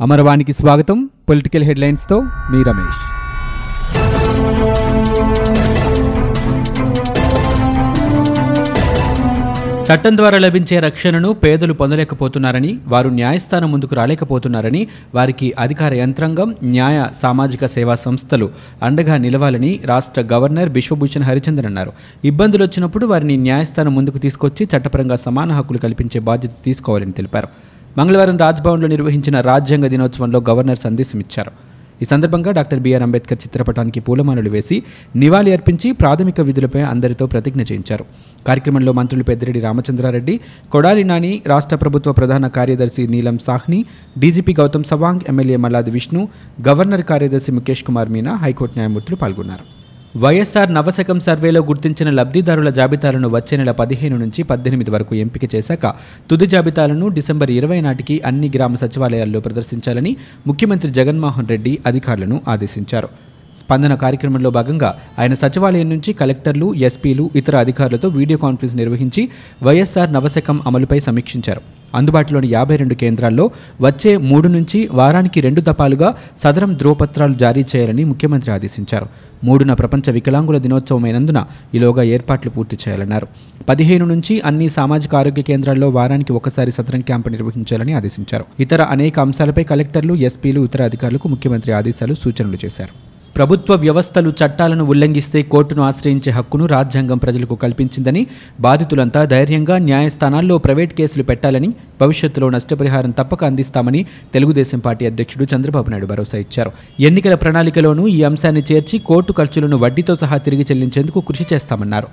అమరవాణికి స్వాగతం. పొలిటికల్ హెడ్లైన్స్తో మీ రమేష్. చట్టం ద్వారా లభించే రక్షణను పేదలు పొందలేకపోతున్నారని వారు న్యాయస్థానం ముందుకు రాలేకపోతున్నారని వారికి అధికార యంత్రాంగం న్యాయ సామాజిక సేవా సంస్థలు అండగా నిలవాలని రాష్ట్ర గవర్నర్ బిశ్వభూషణ్ హరిచందన్ అన్నారు. ఇబ్బందులు వచ్చినప్పుడు వారిని న్యాయస్థానం ముందుకు తీసుకొచ్చి చట్టపరంగా సమాన హక్కులు కల్పించే బాధ్యత తీసుకోవాలని తెలిపారు. మంగళవారం రాజ్భవన్లో నిర్వహించిన రాజ్యాంగ దినోత్సవంలో గవర్నర్ సందేశం ఇచ్చారు ఈ సందర్భంగా డాక్టర్ బిఆర్ అంబేద్కర్ చిత్రపటానికి పూలమాలలు వేసి నివాళి అర్పించి ప్రాథమిక విధులపై అందరితో ప్రతిజ్ఞ చేయించారు. కార్యక్రమంలో మంత్రులు పెద్దిరెడ్డి రామచంద్రారెడ్డి కొడాలి నాని రాష్ట్ర ప్రభుత్వ ప్రధాన కార్యదర్శి Neelam Sawhney DGP Gautam Sawang MLA Malladi Vishnu governor కార్యదర్శి ముఖేష్ కుమార్ మీనా హైకోర్టు న్యాయమూర్తులు పాల్గొన్నారు. వైఎస్ఆర్ నవశకం సర్వేలో గుర్తించిన లబ్ధిదారుల జాబితాలను వచ్చే నెల పదిహేను నుంచి పద్దెనిమిది వరకు ఎంపిక చేశాక తుది జాబితాలను డిసెంబర్ ఇరవై నాటికి అన్ని గ్రామ సచివాలయాల్లో ప్రదర్శించాలని ముఖ్యమంత్రి జగన్మోహన్ రెడ్డి అధికారులను ఆదేశించారు. స్పందన కార్యక్రమంలో భాగంగా ఆయన సచివాలయం నుంచి కలెక్టర్లు ఎస్పీలు ఇతర అధికారులతో వీడియో కాన్ఫరెన్స్ నిర్వహించి వైఎస్ఆర్ నవశకం అమలుపై సమీక్షించారు. అందుబాటులోని యాభై రెండు కేంద్రాల్లో వచ్చే మూడు నుంచి వారానికి రెండు దఫాలుగా సదరం ధ్రువపత్రాలు జారీ చేయాలని ముఖ్యమంత్రి ఆదేశించారు. మూడున ప్రపంచ వికలాంగుల దినోత్సవమైనందున ఈలోగా ఏర్పాట్లు పూర్తి చేయాలన్నారు. పదిహేను నుంచి అన్ని సామాజిక ఆరోగ్య కేంద్రాల్లో వారానికి ఒకసారి సదరం క్యాంపు నిర్వహించాలని ఆదేశించారు. ఇతర అనేక అంశాలపై కలెక్టర్లు ఎస్పీలు ఇతర అధికారులకు ముఖ్యమంత్రి ఆదేశాలు సూచనలు చేశారు. ప్రభుత్వ వ్యవస్థలు చట్టాలను ఉల్లంఘిస్తే కోర్టును ఆశ్రయించే హక్కును రాజ్యాంగం ప్రజలకు కల్పించిందని బాధితులంతా ధైర్యంగా న్యాయస్థానాల్లో ప్రైవేట్ కేసులు పెట్టాలని భవిష్యత్తులో నష్టపరిహారం తప్పక అందిస్తామని తెలుగుదేశం పార్టీ అధ్యక్షుడు చంద్రబాబు నాయుడు భరోసా ఇచ్చారు. ఎన్నికల ప్రణాళికలోనూ ఈ అంశాన్ని చేర్చి కోర్టు ఖర్చులను వడ్డీతో సహా తిరిగి చెల్లించేందుకు కృషి చేస్తామన్నారు.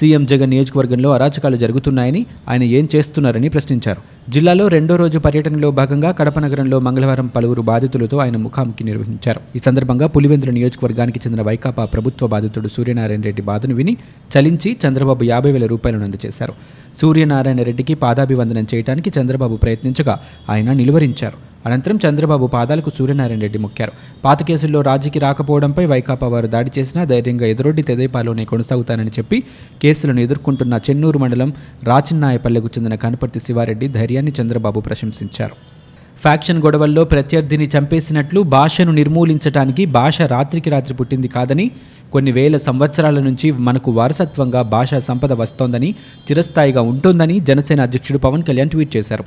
సీఎం జగన్ నియోజకవర్గంలో అరాచకాలు జరుగుతున్నాయని ఆయన ఏం చేస్తున్నారని ప్రశ్నించారు. జిల్లాలో రెండో రోజు పర్యటనలో భాగంగా కడప నగరంలో మంగళవారం పలువురు బాధితులతో ఆయన ముఖాముఖి నిర్వహించారు. ఈ సందర్భంగా పులివెందుల నియోజకవర్గానికి చెందిన వైకాపా ప్రభుత్వ బాధితుడు సూర్యనారాయణ రెడ్డి బాధను విని చలించి చంద్రబాబు యాభై వేల రూపాయలను అందజేశారు. సూర్యనారాయణ రెడ్డికి పాదాభివందనం చేయడానికి చంద్రబాబు ప్రయత్నించగా ఆయన నిలువరించారు. అనంతరం చంద్రబాబు పాదాలకు సూర్యనారాయణ రెడ్డి మొక్కారు. పాత కేసుల్లో రాజీకి రాకపోవడంపై వైకాపా వారు దాడి చేసినా ధైర్యంగా ఎదురొడ్డి తెదేపాలోనే కొనసాగుతానని చెప్పి కేసులను ఎదుర్కొంటున్న చెన్నూరు మండలం రాచిన్నాయపల్లెకు చెందిన కనపర్తి శివారెడ్డి ధైర్యాన్ని చంద్రబాబు ప్రశంసించారు. ఫ్యాక్షన్ గొడవల్లో ప్రత్యర్థిని చంపేసినట్లు భాషను నిర్మూలించడానికి భాష రాత్రికి రాత్రి పుట్టింది కాదని కొన్ని వేల సంవత్సరాల నుంచి మనకు వారసత్వంగా భాషా సంపద వస్తోందని చిరస్థాయిగా ఉంటుందని జనసేన అధ్యక్షుడు పవన్ కళ్యాణ్ ట్వీట్ చేశారు.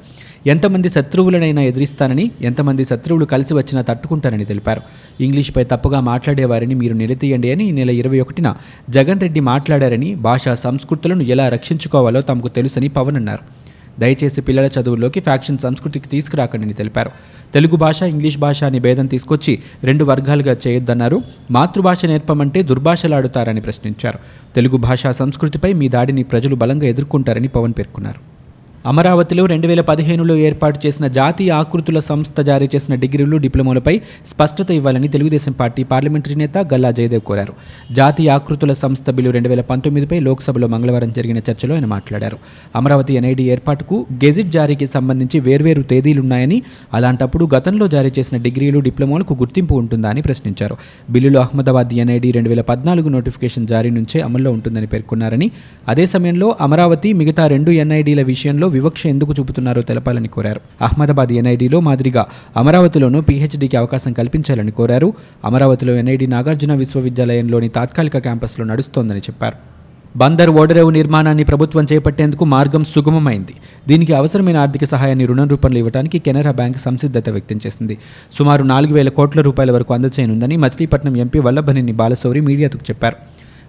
ఎంతమంది శత్రువులనైనా ఎదిరిస్తానని ఎంతమంది శత్రువులు కలిసి వచ్చినా తట్టుకుంటానని తెలిపారు. ఇంగ్లీష్పై తప్పుగా మాట్లాడేవారిని మీరు నిలదీయండి అని ఈ నెల ఇరవై ఒకటిన జగన్ రెడ్డి మాట్లాడారని భాషా సంస్కృతులను ఎలా రక్షించుకోవాలో తమకు తెలుసని పవన్ అన్నారు. దయచేసి పిల్లల చదువుల్లోకి ఫ్యాక్షన్ సంస్కృతికి తీసుకురాకండి తెలిపారు. తెలుగు భాష ఇంగ్లీష్ భాష అని భేదం తీసుకొచ్చి రెండు వర్గాలుగా చేయొద్దన్నారు. మాతృభాష నేర్పమంటే దుర్భాషలాడుతారని ప్రశ్నించారు. తెలుగు భాషా సంస్కృతిపై మీ దాడిని ప్రజలు బలంగా ఎదుర్కొంటారని పవన్ పేర్కొన్నారు. అమరావతిలో రెండు వేల పదిహేనులో ఏర్పాటు చేసిన జాతీయ ఆకృతుల సంస్థ జారీ చేసిన డిగ్రీలు డిప్లొమాలపై స్పష్టత ఇవ్వాలని తెలుగుదేశం పార్టీ పార్లమెంటరీ నేత గల్లా జయదేవ్ కోరారు. జాతీయ ఆకృతుల సంస్థ బిల్లు రెండు వేల పంతొమ్మిదిపై లోక్సభలో మంగళవారం జరిగిన చర్చలో ఆయన మాట్లాడారు. అమరావతి ఎన్ఐడి ఏర్పాటుకు గెజిట్ జారీకి సంబంధించి వేర్వేరు తేదీలున్నాయని అలాంటప్పుడు గతంలో జారీ చేసిన డిగ్రీలు డిప్లొమాలకు గుర్తింపు ఉంటుందా అని ప్రశ్నించారు. బిల్లులో అహ్మదాబాద్ ఎన్ఐడి రెండు వేల పద్నాలుగు నోటిఫికేషన్ జారీ నుంచే అమల్లో ఉంటుందని పేర్కొన్నారని అదే సమయంలో అమరావతి మిగతా రెండు ఎన్ఐడీల విషయంలో వివక్ష ఎందుకు చూపుతున్నారో తెలపాలని కోరారు. అహ్మదాబాద్ ఎన్ఐడిలో మాదిరిగా అమరావతిలోనూ పీహెచ్డీకి అవకాశం కల్పించాలని కోరారు. అమరావతిలో ఎన్ఐడి నాగార్జున విశ్వవిద్యాలయంలోని తాత్కాలిక క్యాంపస్లో నడుస్తోందని చెప్పారు. బందర్ ఓడరేవు నిర్మాణాన్ని ప్రభుత్వం చేపట్టేందుకు మార్గం సుగమమైంది. దీనికి అవసరమైన ఆర్థిక సహాయాన్ని రుణం రూపంలో ఇవ్వడానికి కెనరా బ్యాంక్ సంసిద్ధత వ్యక్తం చేసింది. సుమారు నాలుగు వేల కోట్ల రూపాయల వరకు అందచేయనుందని మచిలీపట్నం ఎంపీ వల్లభనేని బాలశౌరి మీడియాకు చెప్పారు.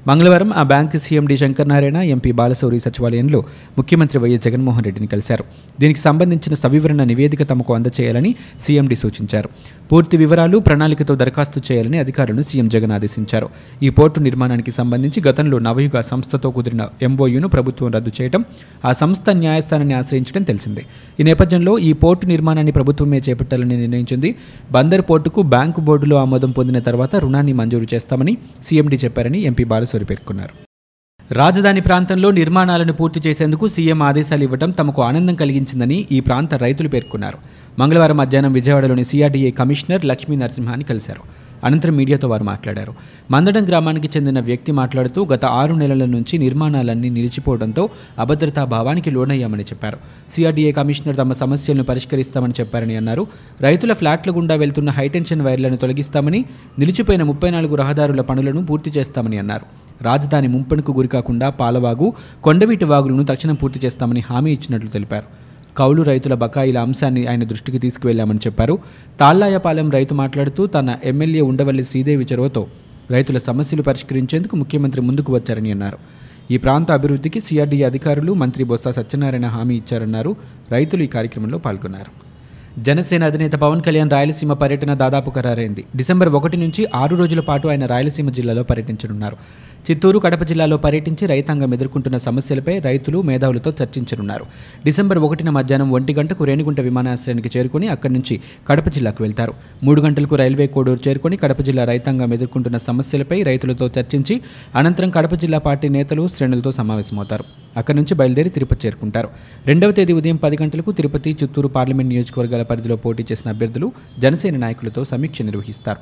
మంగళవారం ఆ bank CMD Sankaranarayana MP Balashowry సచివాలయంలో ముఖ్యమంత్రి వైఎస్ జగన్మోహన్ రెడ్డిని కలిశారు. దీనికి సంబంధించిన సవివరణ నివేదిక తమకు అందచేయాలని సీఎండీ సూచించారు. పూర్తి వివరాలు ప్రణాళికతో దరఖాస్తు చేయాలని అధికారులను సీఎం జగన్ ఆదేశించారు. ఈ పోర్టు నిర్మాణానికి సంబంధించి గతంలో నవయుగ సంస్థతో కుదిరిన ఎంఓయూను ప్రభుత్వం రద్దు చేయడం ఆ సంస్థ న్యాయస్థానాన్ని ఆశ్రయించడం తెలిసిందే. ఈ నేపథ్యంలో ఈ పోర్టు నిర్మాణాన్ని ప్రభుత్వమే చేపట్టాలని నిర్ణయించింది. బందర్ పోర్టుకు బ్యాంకు బోర్డులో ఆమోదం పొందిన తర్వాత రుణాన్ని మంజూరు చేస్తామని సీఎండీ చెప్పారని ఎంపీ బాలసూరి పేర్కొన్నారు. రాజధాని ప్రాంతంలో నిర్మాణాలను పూర్తి చేసేందుకు సీఎం ఆదేశాలు ఇవ్వడం తమకు ఆనందం కలిగించిందని ఈ ప్రాంత రైతులు పేర్కొన్నారు. మంగళవారం మధ్యాహ్నం విజయవాడలోని సీఆర్డీఏ కమిషనర్ లక్ష్మీ నరసింహాన్ని కలిశారు. అనంతరం మీడియాతో వారు మాట్లాడారు. మందడం గ్రామానికి చెందిన వ్యక్తి మాట్లాడుతూ గత ఆరు నెలల నుంచి నిర్మాణాలన్నీ నిలిచిపోవడంతో అభద్రతా భావానికి లోనయ్యామని చెప్పారు. సిఆర్డీఏ కమిషనర్ తమ సమస్యలను పరిష్కరిస్తామని చెప్పారని అన్నారు. రైతుల ఫ్లాట్ల గుండా వెళ్తున్న హైటెన్షన్ వైర్లను తొలగిస్తామని నిలిచిపోయిన ముప్పై నాలుగు రహదారుల పనులను పూర్తి చేస్తామని అన్నారు. రాజధాని ముంపణకు గురికాకుండా పాలవాగు కొండవీటి వాగులను తక్షణం పూర్తి చేస్తామని హామీ ఇచ్చినట్లు తెలిపారు. కౌలు రైతుల బకాయిల అంశాన్ని ఆయన దృష్టికి తీసుకువెళ్ళామని చెప్పారు. తాళ్ళాయపాలెం రైతు మాట్లాడుతూ తన ఎమ్మెల్యే ఉండవల్లి శ్రీదేవి చొరవతో రైతుల సమస్యలు పరిష్కరించేందుకు ముఖ్యమంత్రి ముందుకు వచ్చారని అన్నారు. ఈ ప్రాంత అభివృద్ధికి సిఆర్డీఏ అధికారులు మంత్రి బొత్స సత్యనారాయణ హామీ ఇచ్చారన్నారు. రైతులు ఈ కార్యక్రమంలో పాల్గొన్నారు. జనసేన అధినేత పవన్ కళ్యాణ్ రాయలసీమ పర్యటన దాదాపు ఖరారైంది. డిసెంబర్ ఒకటి నుంచి ఆరు రోజుల పాటు ఆయన రాయలసీమ జిల్లాలో పర్యటించనున్నారు. చిత్తూరు కడప జిల్లాలో పర్యటించి రైతాంగం ఎదుర్కొంటున్న సమస్యలపై రైతులు మేధావులతో చర్చించనున్నారు. డిసెంబర్ ఒకటిన మధ్యాహ్నం ఒంటి గంటకు రేణిగుంట విమానాశ్రయానికి చేరుకుని అక్కడి నుంచి కడప జిల్లాకు వెళ్తారు. మూడు గంటలకు రైల్వే కోడూరు చేరుకుని కడప జిల్లా రైతాంగం ఎదుర్కొంటున్న సమస్యలపై రైతులతో చర్చించి అనంతరం కడప జిల్లా పార్టీ నేతలు శ్రేణులతో సమావేశమవుతారు. అక్కడి నుంచి బయలుదేరి తిరుపతి చేరుకుంటారు. రెండవ తేదీ ఉదయం పది గంటలకు తిరుపతి చిత్తూరు పార్లమెంట్ నియోజకవర్గాల పరిధిలో పోటీ చేసిన అభ్యర్థులు జనసేన నాయకులతో సమీక్ష నిర్వహిస్తారు.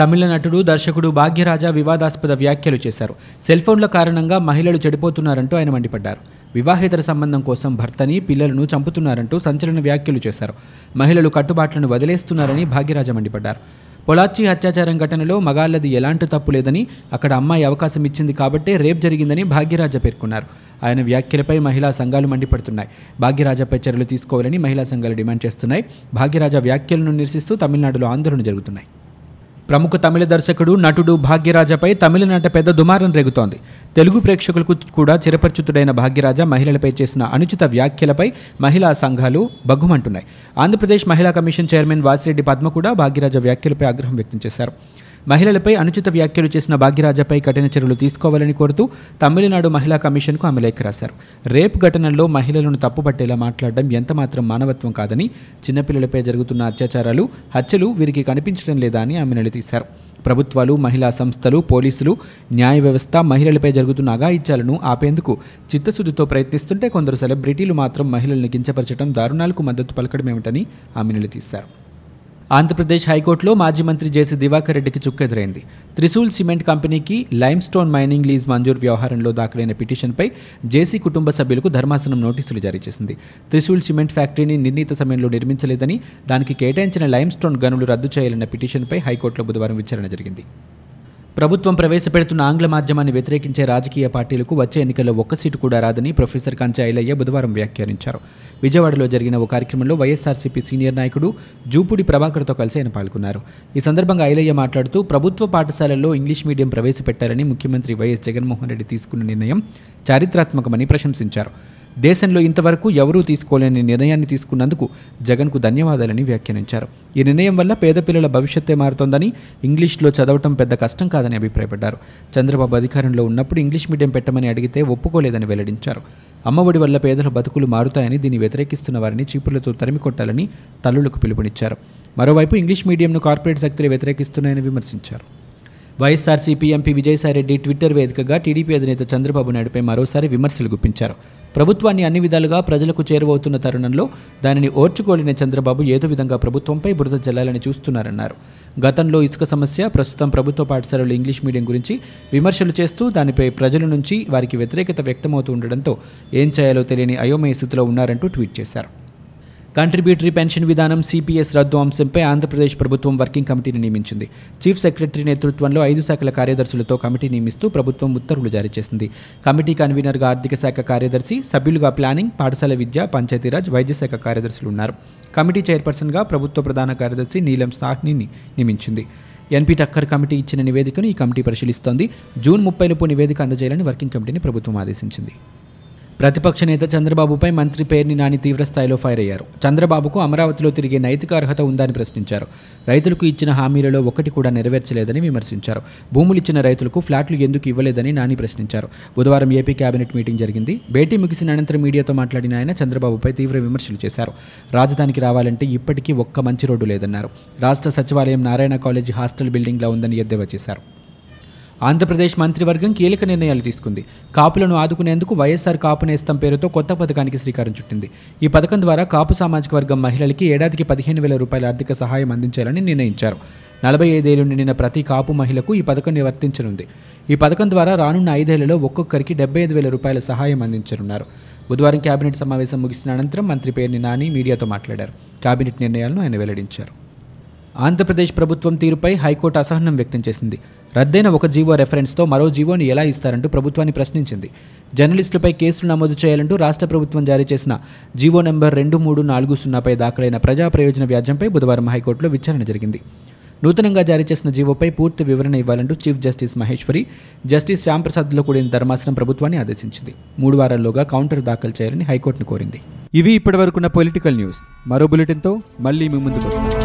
తమిళ నటుడు దర్శకుడు భాగ్యరాజా వివాదాస్పద వ్యాఖ్యలు చేశారు. సెల్ ఫోన్ల కారణంగా మహిళలు చెడిపోతున్నారంటూ ఆయన మండిపడ్డారు. వివాహేతర సంబంధం కోసం భర్తని పిల్లలను చంపుతున్నారంటూ సంచలన వ్యాఖ్యలు చేశారు. మహిళలు కట్టుబాట్లను వదిలేస్తున్నారని భాగ్యరాజా మండిపడ్డారు. పొలాచి అత్యాచారం ఘటనలో మగాళ్ళది ఎలాంటి తప్పు లేదని అక్కడ అమ్మాయి అవకాశం ఇచ్చింది కాబట్టే రేప్ జరిగిందని భాగ్యరాజ పేర్కొన్నారు. ఆయన వ్యాఖ్యలపై మహిళా సంఘాలు మండిపడుతున్నాయి. భాగ్యరాజపై చర్యలు తీసుకోవాలని మహిళా సంఘాలు డిమాండ్ చేస్తున్నాయి. భాగ్యరాజ వ్యాఖ్యలను నిరసిస్తూ తమిళనాడులో ఆందోళన జరుగుతున్నాయి. ప్రముఖ తమిళ దర్శకుడు నటుడు భాగ్యరాజపై తమిళనాట పెద్ద దుమారం రేగుతోంది. తెలుగు ప్రేక్షకులకు కూడా చిరపరిచితుడైన భాగ్యరాజ మహిళలపై చేసిన అనుచిత వ్యాఖ్యలపై మహిళా సంఘాలు బగ్గుమంటున్నాయి ఆంధ్రప్రదేశ్ మహిళా కమిషన్ చైర్మన్ వాసిరెడ్డి పద్మ కూడా భాగ్యరాజ వ్యాఖ్యలపై ఆగ్రహం వ్యక్తం చేశారు. మహిళలపై అనుచిత వ్యాఖ్యలు చేసిన భాగ్యరాజపై కఠిన చర్యలు తీసుకోవాలని కోరుతూ తమిళనాడు మహిళా కమిషన్కు ఆమె లేఖ రాశారు. రేప్ ఘటనల్లో మహిళలను తప్పుపట్టేలా మాట్లాడడం ఎంతమాత్రం మానవత్వం కాదని చిన్నపిల్లలపై జరుగుతున్న అత్యాచారాలు హత్యలు వీరికి కనిపించడం లేదా అని ఆమె నిలదీశారు. ప్రభుత్వాలు మహిళా సంస్థలు పోలీసులు న్యాయ వ్యవస్థ మహిళలపై జరుగుతున్న అఘాయిత్యాలను ఆపేందుకు చిత్తశుద్ధితో ప్రయత్నిస్తుంటే కొందరు సెలబ్రిటీలు మాత్రం మహిళల్ని కించపరచడం దారుణాలకు మద్దతు పలకడమేమిటని ఆమె నిలదీశారు. ఆంధ్రప్రదేశ్ హైకోర్టులో మాజీ మంత్రి జేసీ దివాకర్ రెడ్డికి చుక్కెదురైంది. త్రిశూల్ సిమెంట్ కంపెనీకి లైమ్ స్టోన్ మైనింగ్ లీజ్ మంజూరు వ్యవహారంలో దాఖలైన పిటిషన్పై జేసీ కుటుంబ సభ్యులకు ధర్మాసనం నోటీసులు జారీ చేసింది. త్రిశూల్ సిమెంట్ ఫ్యాక్టరీని నిర్ణీత సమయంలో నిర్మించలేదని దానికి కేటాయించిన లైమ్ స్టోన్ గనులు రద్దు చేయాలన్న పిటిషన్పై హైకోర్టులో బుధవారం విచారణ జరిగింది. ప్రభుత్వం ప్రవేశపెడుతున్న ఆంగ్ల మాధ్యమాన్ని వ్యతిరేకించే రాజకీయ పార్టీలకు వచ్చే ఎన్నికల్లో ఒక్క సీటు కూడా రాదని ప్రొఫెసర్ కంచె ఐలయ్య బుధవారం వ్యాఖ్యానించారు. విజయవాడలో జరిగిన ఓ కార్యక్రమంలో వైఎస్ఆర్సీపీ సీనియర్ నాయకుడు జూపూడి ప్రభాకర్తో కలిసి ఆయన పాల్గొన్నారు. ఈ సందర్భంగా ఐలయ్య మాట్లాడుతూ ప్రభుత్వ పాఠశాలల్లో ఇంగ్లీష్ మీడియం ప్రవేశపెట్టాలని ముఖ్యమంత్రి వైఎస్ జగన్మోహన్ రెడ్డి తీసుకున్న నిర్ణయం చారిత్రాత్మకమని ప్రశంసించారు. దేశంలో ఇంతవరకు ఎవరూ తీసుకోలేని నిర్ణయాన్ని తీసుకున్నందుకు జగన్కు ధన్యవాదాలని వ్యాఖ్యానించారు. ఈ నిర్ణయం వల్ల పేద పిల్లల భవిష్యత్తే మారుతోందని ఇంగ్లీష్లో చదవటం పెద్ద కష్టం కాదని అభిప్రాయపడ్డారు. చంద్రబాబు అధికారంలో ఉన్నప్పుడు ఇంగ్లీష్ మీడియం పెట్టమని అడిగితే ఒప్పుకోలేదని వెల్లడించారు. అమ్మఒడి వల్ల పేదల బతుకులు మారుతాయని దీన్ని వ్యతిరేకిస్తున్న వారిని చీపులతో తరిమికొట్టాలని తల్లులకు పిలుపునిచ్చారు. మరోవైపు ఇంగ్లీష్ మీడియంను కార్పొరేట్ శక్తులు వ్యతిరేకిస్తున్నాయని విమర్శించారు. వైఎస్ఆర్సీపీ ఎంపీ విజయసాయిరెడ్డి ట్విట్టర్ వేదికగా టీడీపీ అధినేత చంద్రబాబు నాయుడుపై మరోసారి విమర్శలు గుప్పించారు. ప్రభుత్వాన్ని అన్ని విధాలుగా ప్రజలకు చేరువవుతున్న తరుణంలో దానిని ఓర్చుకోలేని చంద్రబాబు ఏదో విధంగా ప్రభుత్వంపై బురద జల్లాలని చూస్తున్నారన్నారు. గతంలో ఇసుక సమస్య ప్రస్తుతం ప్రభుత్వ పాఠశాలలు ఇంగ్లీష్ మీడియం గురించి విమర్శలు చేస్తూ దానిపై ప్రజల నుంచి వారికి వ్యతిరేకత వ్యక్తమవుతూ ఉండడంతో ఏం చేయాలో తెలియని అయోమయ స్థితిలో ఉన్నారంటూ ట్వీట్ చేశారు. కంట్రిబ్యూటరీ పెన్షన్ విధానం సిపిఎస్ రద్దు అంశంపై ఆంధ్రప్రదేశ్ ప్రభుత్వం వర్కింగ్ కమిటీని నియమించింది. చీఫ్ సెక్రటరీ నేతృత్వంలో ఐదు శాఖల కార్యదర్శులతో కమిటీ నియమిస్తూ ప్రభుత్వం ఉత్తర్వులు జారీ చేసింది. కమిటీ కన్వీనర్గా ఆర్థిక శాఖ కార్యదర్శి సభ్యులుగా ప్లానింగ్ పాఠశాల విద్య పంచాయతీరాజ్ వైద్య శాఖ కార్యదర్శులు ఉన్నారు. కమిటీ చైర్పర్సన్గా ప్రభుత్వ ప్రధాన కార్యదర్శి నీలం సాహ్నిని నియమించింది. ఎన్పీ టక్కర్ కమిటీ ఇచ్చిన నివేదికను ఈ కమిటీ పరిశీలిస్తోంది. జూన్ ముప్పైలోపు నివేదిక అందజేయాలని వర్కింగ్ కమిటీని ప్రభుత్వం ఆదేశించింది. ప్రతిపక్ష నేత చంద్రబాబుపై మంత్రి పేర్ని నాని తీవ్రస్థాయిలో ఫైర్ అయ్యారు చంద్రబాబుకు అమరావతిలో తిరిగే నైతిక అర్హత ఉందని ప్రశ్నించారు. రైతులకు ఇచ్చిన హామీలలో ఒకటి కూడా నెరవేర్చలేదని విమర్శించారు. భూములు ఇచ్చిన రైతులకు ఫ్లాట్లు ఎందుకు ఇవ్వలేదని నాని ప్రశ్నించారు. బుధవారం ఏపీ కేబినెట్ మీటింగ్ జరిగింది. భేటీ ముగిసిన అనంతరం మీడియాతో మాట్లాడిన ఆయన చంద్రబాబుపై తీవ్ర విమర్శలు చేశారు. రాజధానికి రావాలంటే ఇప్పటికీ ఒక్క మంచి రోడ్డు లేదన్నారు. రాష్ట్ర సచివాలయం నారాయణ కాలేజీ హాస్టల్ బిల్డింగ్లా ఉందని ఎద్దేవా చేశారు. ఆంధ్రప్రదేశ్ మంత్రివర్గం కీలక నిర్ణయాలు తీసుకుంది. కాపులను ఆదుకునేందుకు వైఎస్ఆర్ కాపు నేస్తం పేరుతో కొత్త పథకానికి శ్రీకారం చుట్టింది. ఈ పథకం ద్వారా కాపు సామాజిక వర్గం మహిళలకి ఏడాదికి పదిహేను వేల రూపాయల ఆర్థిక సహాయం అందించాలని నిర్ణయించారు. నలభై ఐదేళ్ళు నిండిన ప్రతి కాపు మహిళకు ఈ పథకం వర్తించనుంది ఈ పథకం ద్వారా రానున్న ఐదేళ్ళలో ఒక్కొక్కరికి డెబ్బై ఐదు వేల రూపాయల సహాయం అందించనున్నారు. బుధవారం కేబినెట్ సమావేశం ముగిసిన అనంతరం మంత్రి పేర్ని నాని మీడియాతో మాట్లాడారు. కేబినెట్ నిర్ణయాలను ఆయన వెల్లడించారు. ఆంధ్రప్రదేశ్ ప్రభుత్వం తీరుపై హైకోర్టు అసహనం వ్యక్తం చేసింది. రద్దయిన ఒక జీవో రెఫరెన్స్తో మరో జీవోని ఎలా ఇస్తారంటూ ప్రభుత్వాన్ని ప్రశ్నించింది. జర్నలిస్టులపై కేసులు నమోదు చేయాలంటూ రాష్ట్ర ప్రభుత్వం జారీ చేసిన జీవో నెంబర్ రెండు మూడు నాలుగు సున్నాపై దాఖలైన ప్రజా ప్రయోజన వ్యాజ్యంపై బుధవారం హైకోర్టులో విచారణ జరిగింది. నూతనంగా జారీ చేసిన జీవోపై పూర్తి వివరణ ఇవ్వాలంటూ చీఫ్ జస్టిస్ మహేశ్వరి జస్టిస్ శ్యాంప్రసాద్లో కూడిన ధర్మాసనం ప్రభుత్వాన్ని ఆదేశించింది. మూడు వారాల్లోగా కౌంటర్ దాఖలు చేయాలని హైకోర్టును కోరింది. ఇవి ఇప్పటివరకున్న పొలిటికల్ న్యూస్. మరో బులెటిన్తో మళ్ళీ మీ ముందుకు వస్తాం.